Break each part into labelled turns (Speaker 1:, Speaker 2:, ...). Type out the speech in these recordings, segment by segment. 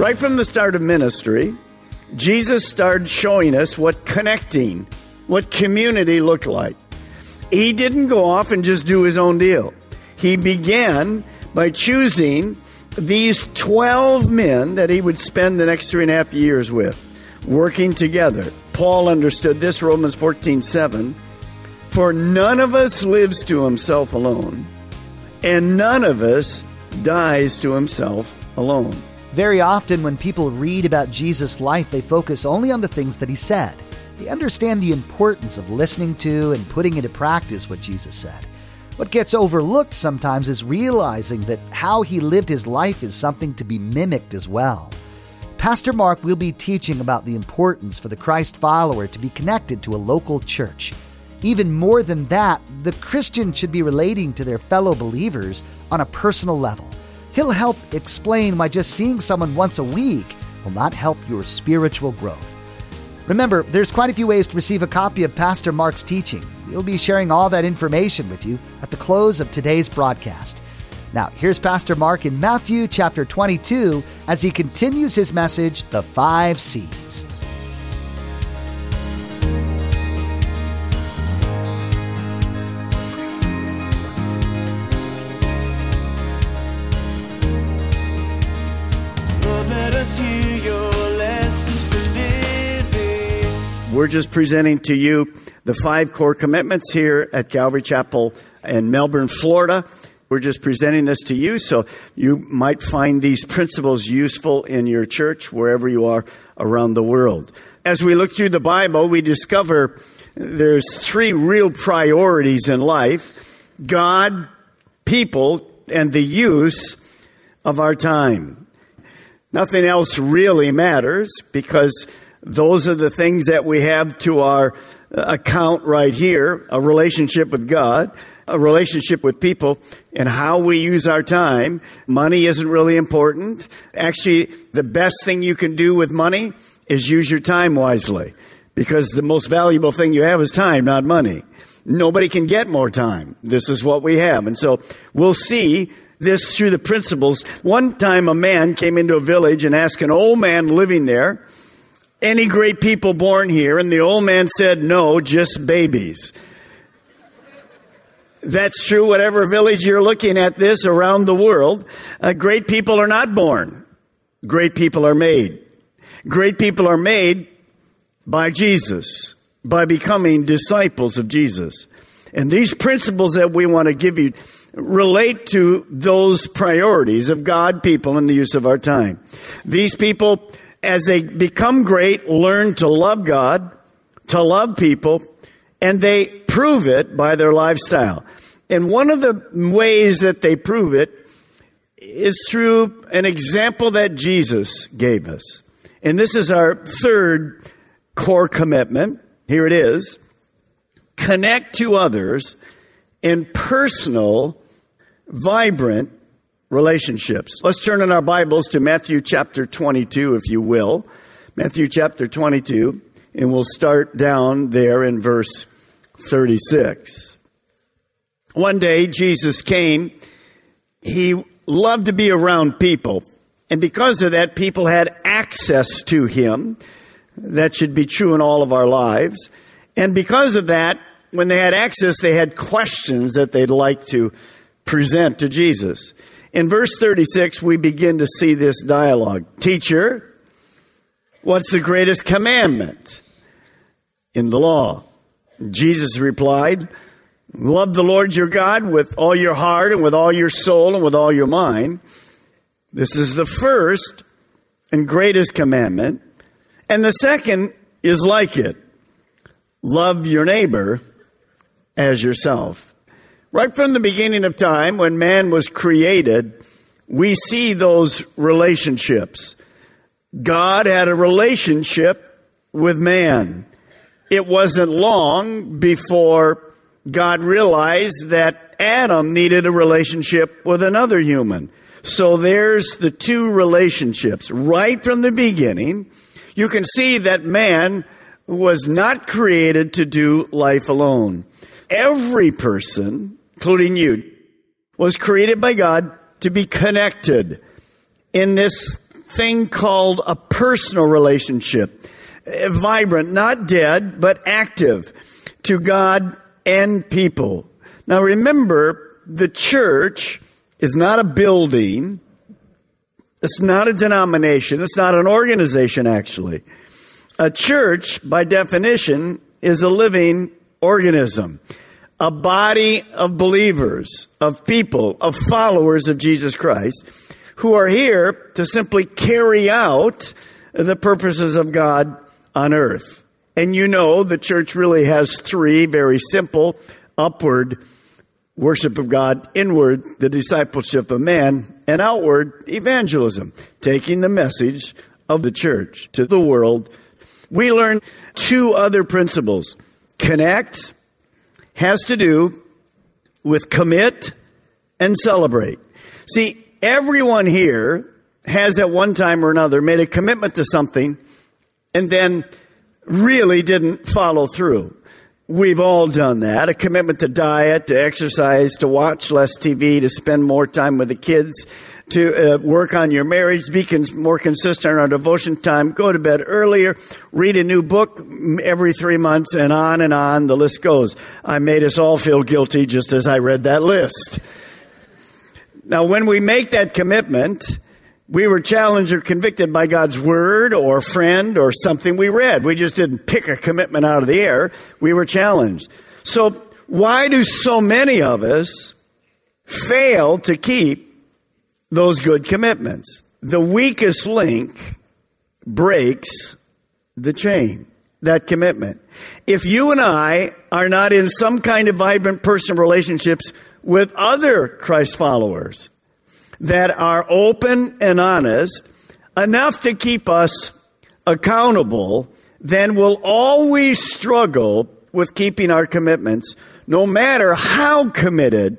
Speaker 1: Right from the start of ministry, Jesus started showing us what connecting, what community looked like. He didn't go off and just do his own deal. He began by choosing these 12 men that he would spend the next three and a half years with, working together. Paul understood this, Romans 14 7. For none of us lives to himself alone, and none of us dies to himself alone.
Speaker 2: Very often, when people read about Jesus' life, they focus only on the things that he said. They understand the importance of listening to and putting into practice what Jesus said. What gets overlooked sometimes is realizing that how he lived his life is something to be mimicked as well. Pastor Mark will be teaching about the importance for the Christ follower to be connected to a local church. Even more than that, the Christian should be relating to their fellow believers on a personal level. He'll help explain why just seeing someone once a week will not help your spiritual growth. Remember, there's quite a few ways to receive a copy of Pastor Mark's teaching. He'll be sharing all that information with you at the close of today's broadcast. Now, here's Pastor Mark in Matthew chapter 22 as he continues his message, The Five C's.
Speaker 1: We're just presenting to you the five core commitments here at Calvary Chapel in Melbourne, Florida. We're just presenting this to you so you might find these principles useful in your church wherever you are around the world. As we look through the Bible, we discover there's three real priorities in life God, people, and the use of our time. Nothing else really matters because those are the things that we have to our uh, account right here a relationship with God, a relationship with people, and how we use our time. Money isn't really important. Actually, the best thing you can do with money is use your time wisely because the most valuable thing you have is time, not money. Nobody can get more time. This is what we have. And so we'll see this through the principles. One time a man came into a village and asked an old man living there, any great people born here? And the old man said, no, just babies. That's true, whatever village you're looking at this around the world. Uh, great people are not born. Great people are made. Great people are made by Jesus, by becoming disciples of Jesus. And these principles that we want to give you relate to those priorities of God, people, and the use of our time. These people, as they become great, learn to love God, to love people, and they prove it by their lifestyle. And one of the ways that they prove it is through an example that Jesus gave us. And this is our third core commitment. Here it is. Connect to others in personal, vibrant relationships. Let's turn in our Bibles to Matthew chapter 22, if you will. Matthew chapter 22, and we'll start down there in verse 36. One day, Jesus came. He loved to be around people. And because of that, people had access to him. That should be true in all of our lives. And because of that, when they had access, they had questions that they'd like to present to Jesus. In verse 36, we begin to see this dialogue. Teacher, what's the greatest commandment in the law? Jesus replied, Love the Lord your God with all your heart and with all your soul and with all your mind. This is the first and greatest commandment. And the second is like it love your neighbor as yourself. Right from the beginning of time, when man was created, we see those relationships. God had a relationship with man. It wasn't long before God realized that Adam needed a relationship with another human. So there's the two relationships. Right from the beginning, you can see that man was not created to do life alone. Every person, including you, was created by God to be connected in this thing called a personal relationship. Uh, vibrant, not dead, but active to God and people. Now remember, the church is not a building. It's not a denomination. It's not an organization, actually. A church, by definition, is a living organism. A body of believers, of people, of followers of Jesus Christ who are here to simply carry out the purposes of God on earth. And you know the church really has three very simple upward worship of God, inward the discipleship of man, and outward evangelism, taking the message of the church to the world. We learn two other principles. Connect has to do with commit and celebrate. See, everyone here has at one time or another made a commitment to something and then really didn't follow through. We've all done that. A commitment to diet, to exercise, to watch less TV, to spend more time with the kids, to uh, work on your marriage, be cons- more consistent on our devotion time, go to bed earlier, read a new book every three months, and on and on the list goes. I made us all feel guilty just as I read that list. Now, when we make that commitment, we were challenged or convicted by God's word or friend or something we read. We just didn't pick a commitment out of the air. We were challenged. So why do so many of us fail to keep those good commitments? The weakest link breaks the chain, that commitment. If you and I are not in some kind of vibrant personal relationships with other Christ followers, that are open and honest enough to keep us accountable, then we'll always struggle with keeping our commitments, no matter how committed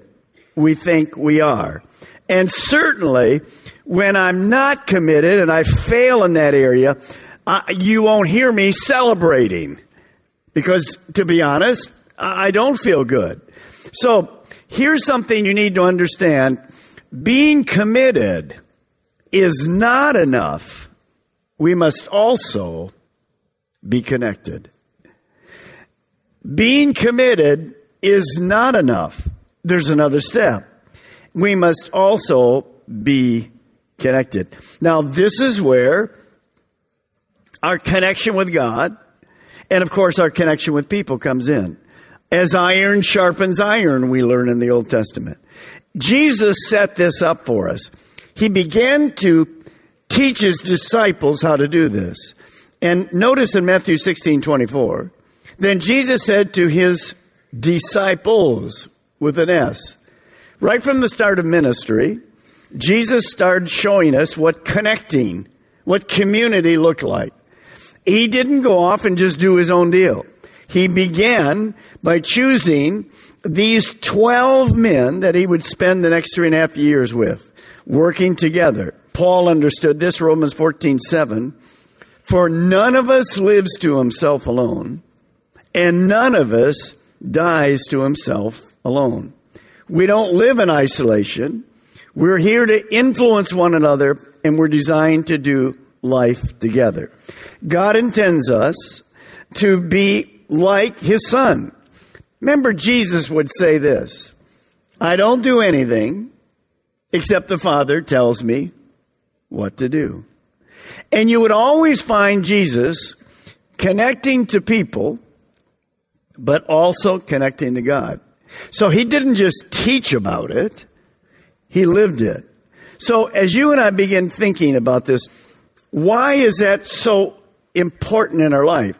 Speaker 1: we think we are. And certainly, when I'm not committed and I fail in that area, you won't hear me celebrating. Because, to be honest, I don't feel good. So, here's something you need to understand being committed is not enough. We must also be connected. Being committed is not enough. There's another step. We must also be connected. Now, this is where our connection with God and, of course, our connection with people comes in. As iron sharpens iron, we learn in the Old Testament. Jesus set this up for us. He began to teach his disciples how to do this. And notice in Matthew 16 24, then Jesus said to his disciples with an S, right from the start of ministry, Jesus started showing us what connecting, what community looked like. He didn't go off and just do his own deal. He began by choosing these 12 men that he would spend the next three and a half years with, working together. Paul understood this, Romans 14, 7. For none of us lives to himself alone, and none of us dies to himself alone. We don't live in isolation. We're here to influence one another, and we're designed to do life together. God intends us to be like his son. Remember, Jesus would say this I don't do anything except the Father tells me what to do. And you would always find Jesus connecting to people, but also connecting to God. So he didn't just teach about it, he lived it. So as you and I begin thinking about this Why is that so important in our life?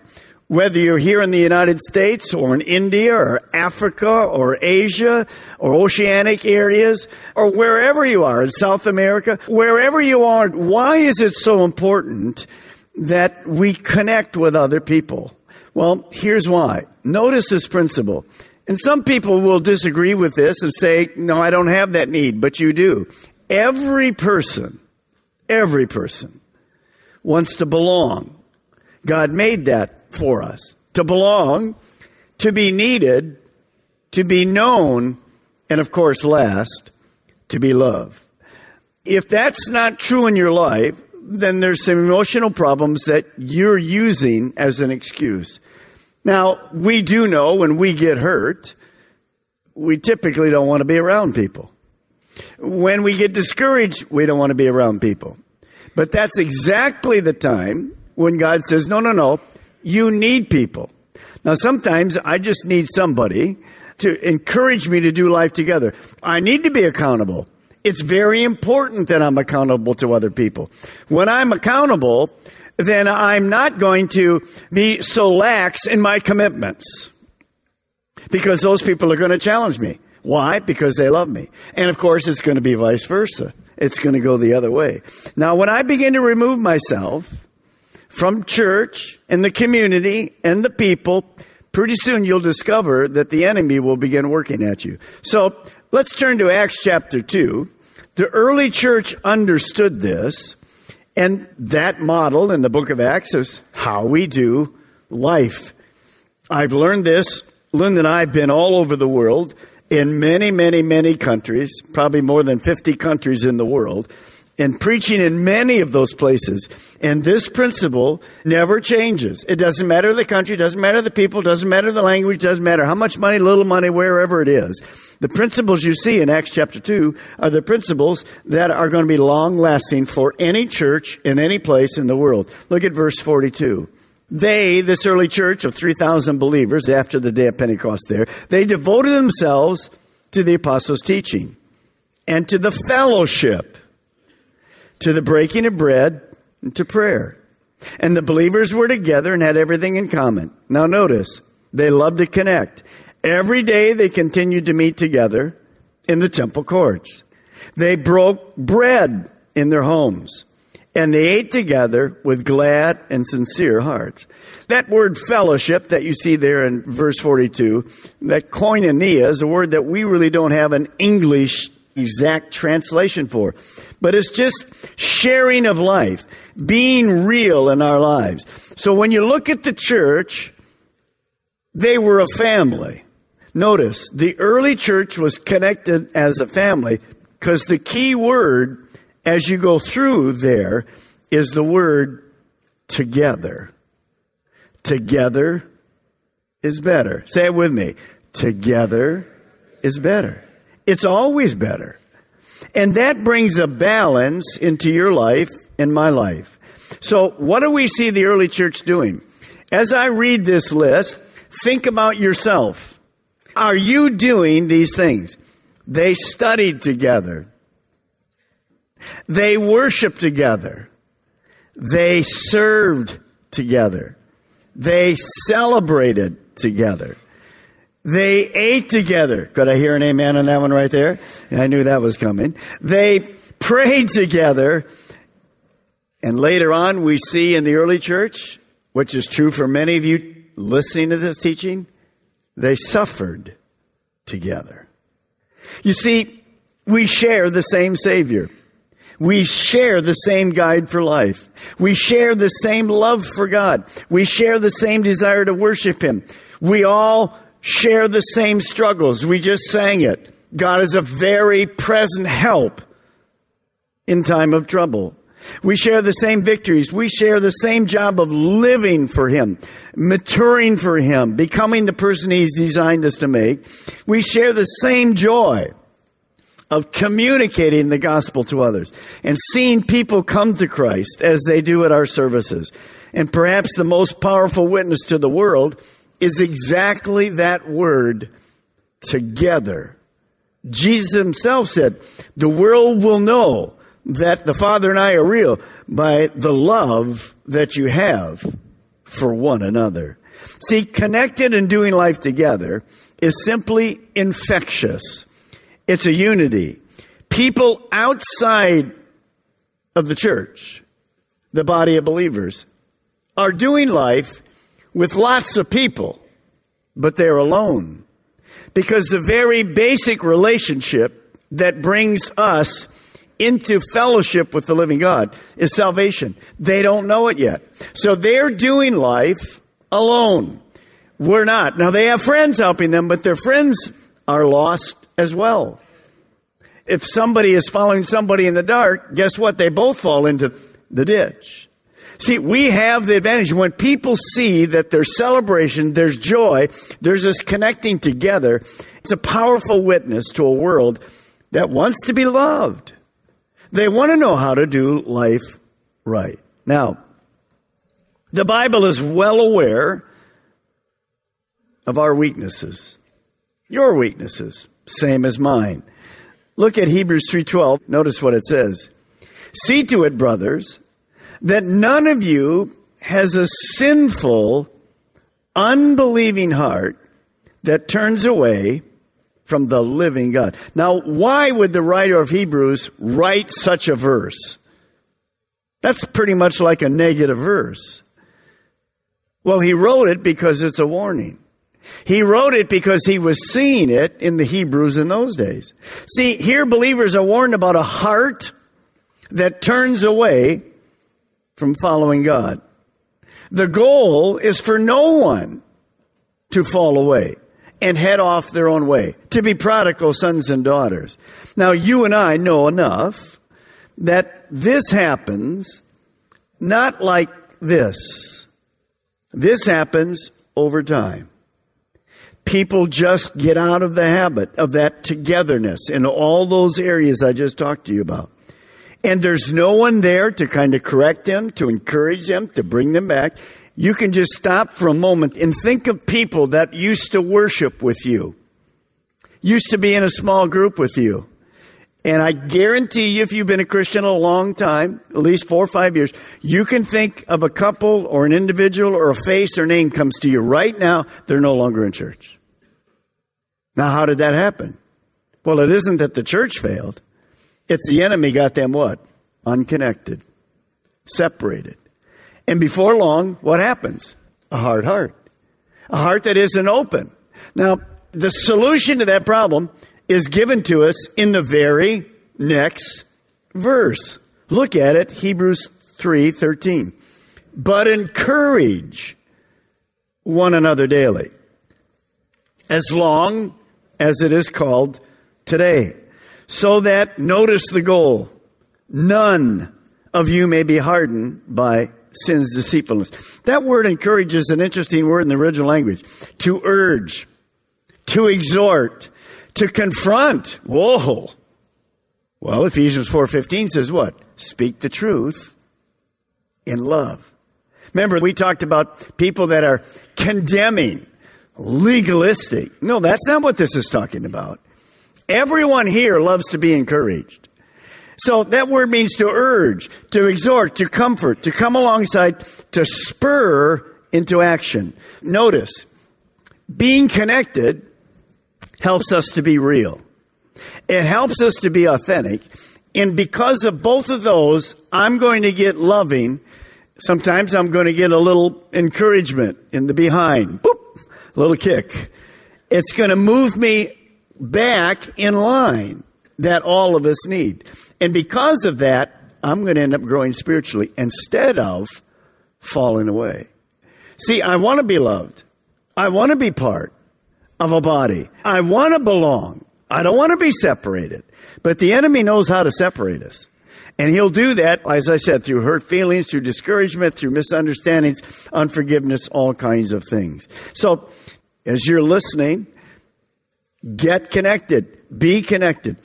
Speaker 1: Whether you're here in the United States or in India or Africa or Asia or oceanic areas or wherever you are in South America, wherever you are, why is it so important that we connect with other people? Well, here's why. Notice this principle. And some people will disagree with this and say, no, I don't have that need, but you do. Every person, every person wants to belong. God made that for us to belong, to be needed, to be known, and of course, last, to be loved. If that's not true in your life, then there's some emotional problems that you're using as an excuse. Now, we do know when we get hurt, we typically don't want to be around people. When we get discouraged, we don't want to be around people. But that's exactly the time when God says, no, no, no, you need people. Now, sometimes I just need somebody to encourage me to do life together. I need to be accountable. It's very important that I'm accountable to other people. When I'm accountable, then I'm not going to be so lax in my commitments because those people are going to challenge me. Why? Because they love me. And of course, it's going to be vice versa. It's going to go the other way. Now, when I begin to remove myself from church and the community and the people, pretty soon you'll discover that the enemy will begin working at you. So let's turn to Acts chapter 2. The early church understood this, and that model in the book of Acts is how we do life. I've learned this. Lynn and I have been all over the world in many, many, many countries, probably more than 50 countries in the world and preaching in many of those places. And this principle never changes. It doesn't matter the country, doesn't matter the people, doesn't matter the language, doesn't matter how much money, little money, wherever it is. The principles you see in Acts chapter 2 are the principles that are going to be long lasting for any church in any place in the world. Look at verse 42. They, this early church of 3,000 believers after the day of Pentecost there, they devoted themselves to the apostles' teaching and to the fellowship to the breaking of bread, and to prayer. And the believers were together and had everything in common. Now notice, they loved to connect. Every day they continued to meet together in the temple courts. They broke bread in their homes and they ate together with glad and sincere hearts. That word fellowship that you see there in verse 42, that koinonia is a word that we really don't have an English exact translation for but it's just sharing of life, being real in our lives. So when you look at the church, they were a family. Notice, the early church was connected as a family because the key word as you go through there is the word together. Together is better. Say it with me. Together is better. It's always better. And that brings a balance into your life and my life. So, what do we see the early church doing? As I read this list, think about yourself. Are you doing these things? They studied together. They worshiped together. They served together. They celebrated together. They ate together. Could I hear an amen on that one right there? I knew that was coming. They prayed together. And later on, we see in the early church, which is true for many of you listening to this teaching, they suffered together. You see, we share the same Savior. We share the same guide for life. We share the same love for God. We share the same desire to worship Him. We all share the same struggles. We just sang it. God is a very present help in time of trouble. We share the same victories. We share the same job of living for Him, maturing for Him, becoming the person He's designed us to make. We share the same joy of communicating the gospel to others and seeing people come to Christ as they do at our services. And perhaps the most powerful witness to the world is exactly that word together. Jesus himself said, the world will know that the Father and I are real by the love that you have for one another. See, connected and doing life together is simply infectious. It's a unity. People outside of the church, the body of believers, are doing life with lots of people, but they're alone. Because the very basic relationship that brings us into fellowship with the living God is salvation. They don't know it yet. So they're doing life alone. We're not. Now they have friends helping them, but their friends are lost as well. If somebody is following somebody in the dark, guess what? They both fall into the ditch. See, we have the advantage when people see that there's celebration, there's joy, there's this connecting together. It's a powerful witness to a world that wants to be loved. They want to know how to do life right. Now, the Bible is well aware of our weaknesses. Your weaknesses, same as mine. Look at Hebrews 3:12. Notice what it says. See to it, brothers, that none of you has a sinful, unbelieving heart that turns away from the living God. Now, why would the writer of Hebrews write such a verse? That's pretty much like a negative verse. Well, he wrote it because it's a warning. He wrote it because he was seeing it in the Hebrews in those days. See, here believers are warned about a heart that turns away from following God. The goal is for no one to fall away and head off their own way, to be prodigal sons and daughters. Now, you and I know enough that this happens not like this. This happens over time. People just get out of the habit of that togetherness in all those areas I just talked to you about. And there's no one there to kind of correct them, to encourage them, to bring them back you can just stop for a moment and think of people that used to worship with you, used to be in a small group with you. And I guarantee you, if you've been a Christian a long time, at least four or five years, you can think of a couple or an individual or a face or name comes to you right now, they're no longer in church. Now, how did that happen? Well, it isn't that the church failed. It's the enemy got them what? Unconnected, separated. And before long, what happens? A hard heart. A heart that isn't open. Now, the solution to that problem is given to us in the very next verse. Look at it, Hebrews 3:13. But encourage one another daily, as long as it is called today, so that notice the goal, none of you may be hardened by sin's deceitfulness. That word encourage is an interesting word in the original language. To urge, to exhort, to confront. Whoa. Well, Ephesians 4:15 says what? Speak the truth in love. Remember, we talked about people that are condemning, legalistic. No, that's not what this is talking about. Everyone here loves to be encouraged. So that word means to urge, to exhort, to comfort, to come alongside, to spur into action. Notice, being connected helps us to be real. It helps us to be authentic. And because of both of those, I'm going to get loving. Sometimes I'm going to get a little encouragement in the behind. Boop, a little kick. It's going to move me back in line that all of us need. And because of that, I'm going to end up growing spiritually instead of falling away. See, I want to be loved. I want to be part of a body. I want to belong. I don't want to be separated. But the enemy knows how to separate us. And he'll do that, as I said, through hurt feelings, through discouragement, through misunderstandings, unforgiveness, all kinds of things. So, as you're listening, get connected. Be connected.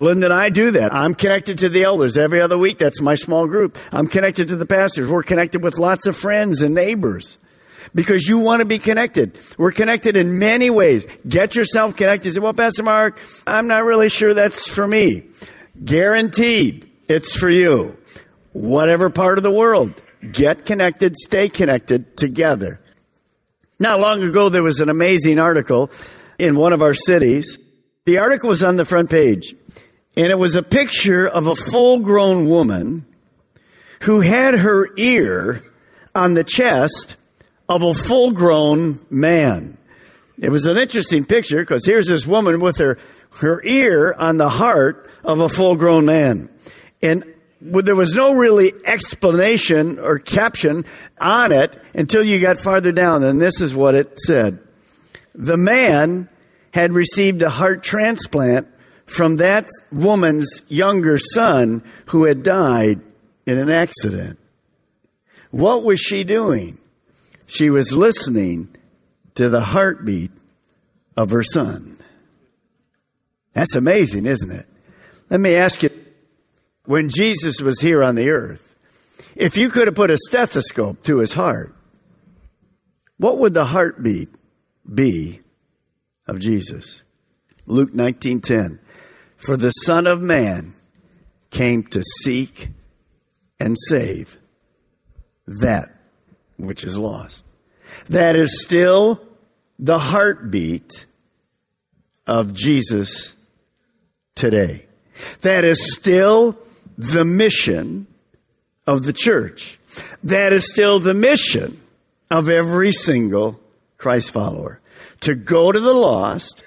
Speaker 1: Linda and I do that. I'm connected to the elders every other week. That's my small group. I'm connected to the pastors. We're connected with lots of friends and neighbors because you want to be connected. We're connected in many ways. Get yourself connected. say, well, Pastor Mark, I'm not really sure that's for me. Guaranteed. It's for you. Whatever part of the world, get connected, stay connected together. Not long ago, there was an amazing article in one of our cities. The article was on the front page, and it was a picture of a full grown woman who had her ear on the chest of a full grown man. It was an interesting picture because here's this woman with her, her ear on the heart of a full grown man. And there was no really explanation or caption on it until you got farther down. And this is what it said. The man had received a heart transplant from that woman's younger son who had died in an accident. What was she doing? She was listening to the heartbeat of her son. That's amazing, isn't it? Let me ask you when Jesus was here on the earth, if you could have put a stethoscope to his heart, what would the heartbeat be of Jesus? Luke 19:10 For the son of man came to seek and save that which is lost. That is still the heartbeat of Jesus today. That is still the mission of the church. That is still the mission of every single Christ follower to go to the lost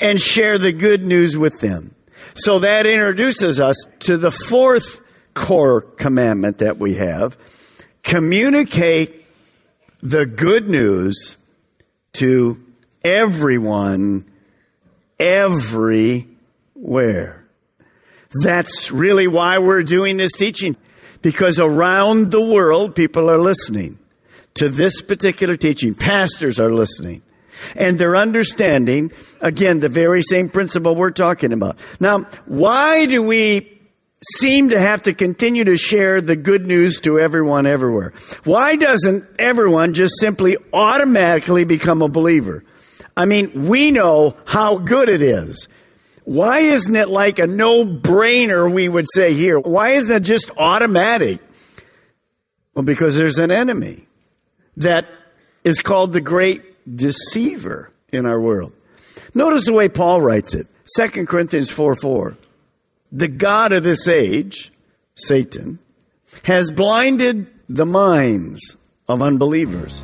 Speaker 1: and share the good news with them. So that introduces us to the fourth core commandment that we have communicate the good news to everyone, everywhere. That's really why we're doing this teaching. Because around the world, people are listening to this particular teaching. Pastors are listening. And they're understanding, again, the very same principle we're talking about. Now, why do we seem to have to continue to share the good news to everyone everywhere? Why doesn't everyone just simply automatically become a believer? I mean, we know how good it is. Why isn't it like a no brainer, we would say here? Why isn't it just automatic? Well, because there's an enemy that is called the great deceiver in our world. Notice the way Paul writes it 2 Corinthians 4 4. The God of this age, Satan, has blinded the minds of unbelievers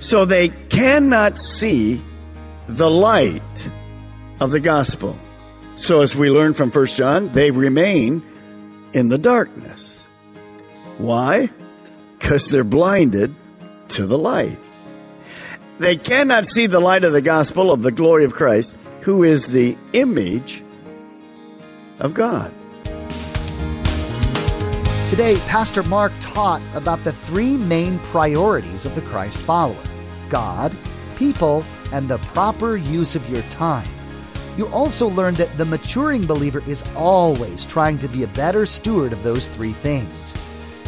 Speaker 1: so they cannot see the light of the gospel so, as we learn from 1 John, they remain in the darkness. Why? Because they're blinded to the light. They cannot see the light of the gospel of the glory of Christ, who is the image of God.
Speaker 2: Today, Pastor Mark taught about the three main priorities of the Christ follower God, people, and the proper use of your time. You also learned that the maturing believer is always trying to be a better steward of those three things.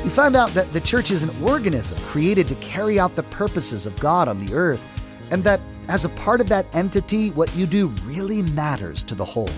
Speaker 2: You found out that the church is an organism created to carry out the purposes of God on the earth, and that as a part of that entity, what you do really matters to the whole.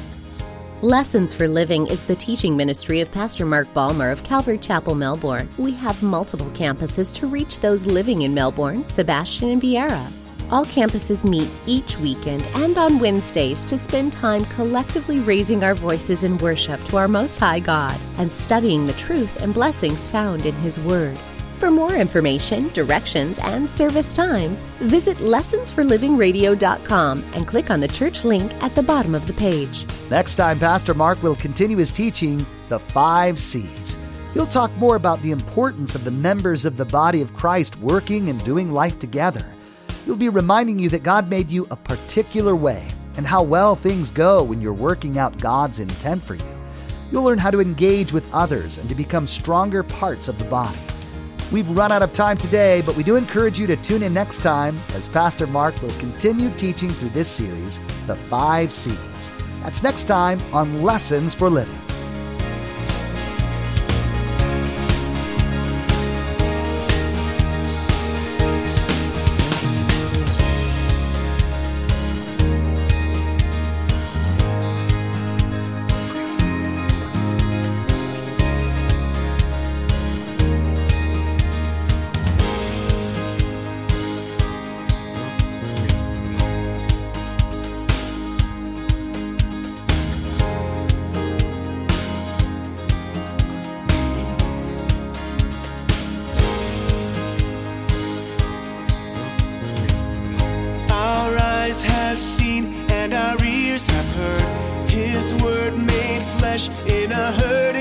Speaker 3: Lessons for Living is the teaching ministry of Pastor Mark Balmer of Calvary Chapel, Melbourne. We have multiple campuses to reach those living in Melbourne, Sebastian, and Viera. All campuses meet each weekend and on Wednesdays to spend time collectively raising our voices in worship to our Most High God and studying the truth and blessings found in His Word. For more information, directions, and service times, visit lessonsforlivingradio.com and click on the church link at the bottom of the page.
Speaker 2: Next time, Pastor Mark will continue his teaching, The Five C's. He'll talk more about the importance of the members of the body of Christ working and doing life together You'll be reminding you that God made you a particular way and how well things go when you're working out God's intent for you. You'll learn how to engage with others and to become stronger parts of the body. We've run out of time today, but we do encourage you to tune in next time as Pastor Mark will continue teaching through this series, The Five C's. That's next time on Lessons for Living.
Speaker 4: Word made flesh in a herd